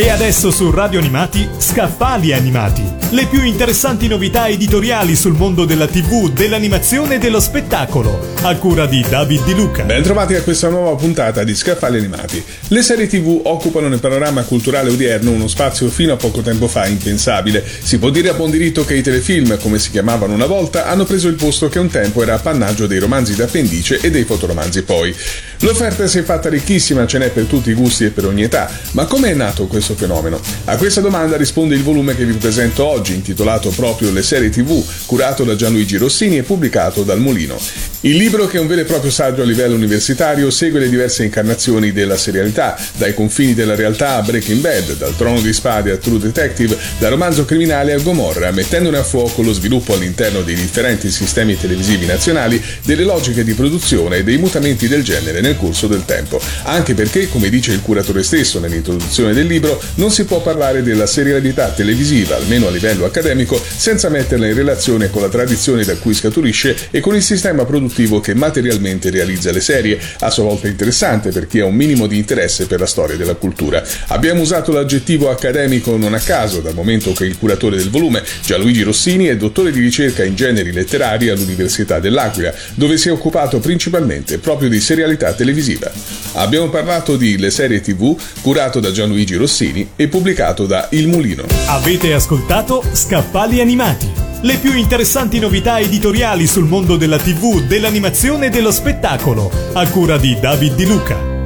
E adesso su Radio Animati, Scaffali Animati. Le più interessanti novità editoriali sul mondo della TV, dell'animazione e dello spettacolo. A cura di David Di Luca. Ben trovati a questa nuova puntata di Scaffali Animati. Le serie TV occupano nel panorama culturale odierno uno spazio fino a poco tempo fa impensabile. Si può dire a buon diritto che i telefilm, come si chiamavano una volta, hanno preso il posto che un tempo era appannaggio dei romanzi d'appendice e dei fotoromanzi poi. L'offerta si è fatta ricchissima, ce n'è per tutti i gusti e per ogni età. Ma come è nato questo fenomeno? A questa domanda risponde il volume che vi presento oggi, intitolato proprio Le serie TV, curato da Gianluigi Rossini e pubblicato dal Mulino. Il libro, che è un vero e proprio saggio a livello universitario, segue le diverse incarnazioni della serialità, dai confini della realtà a Breaking Bad, dal trono di spade a True Detective, dal romanzo criminale a Gomorra, mettendone a fuoco lo sviluppo all'interno dei differenti sistemi televisivi nazionali, delle logiche di produzione e dei mutamenti del genere nel corso del tempo. Anche perché, come dice il curatore stesso nell'introduzione del libro, non si può parlare della serialità televisiva, almeno a livello accademico, senza metterla in relazione con la tradizione da cui scaturisce e con il sistema produttivo che materialmente realizza le serie, a sua volta interessante per chi ha un minimo di interesse per la storia della cultura. Abbiamo usato l'aggettivo accademico non a caso, dal momento che il curatore del volume, Gianluigi Rossini, è dottore di ricerca in generi letterari all'Università dell'Aquila, dove si è occupato principalmente proprio di serialità televisiva. Abbiamo parlato di Le serie TV, curato da Gianluigi Rossini, e pubblicato da Il Mulino. Avete ascoltato Scaffali Animati, le più interessanti novità editoriali sul mondo della TV, dell'animazione e dello spettacolo, a cura di David Di Luca.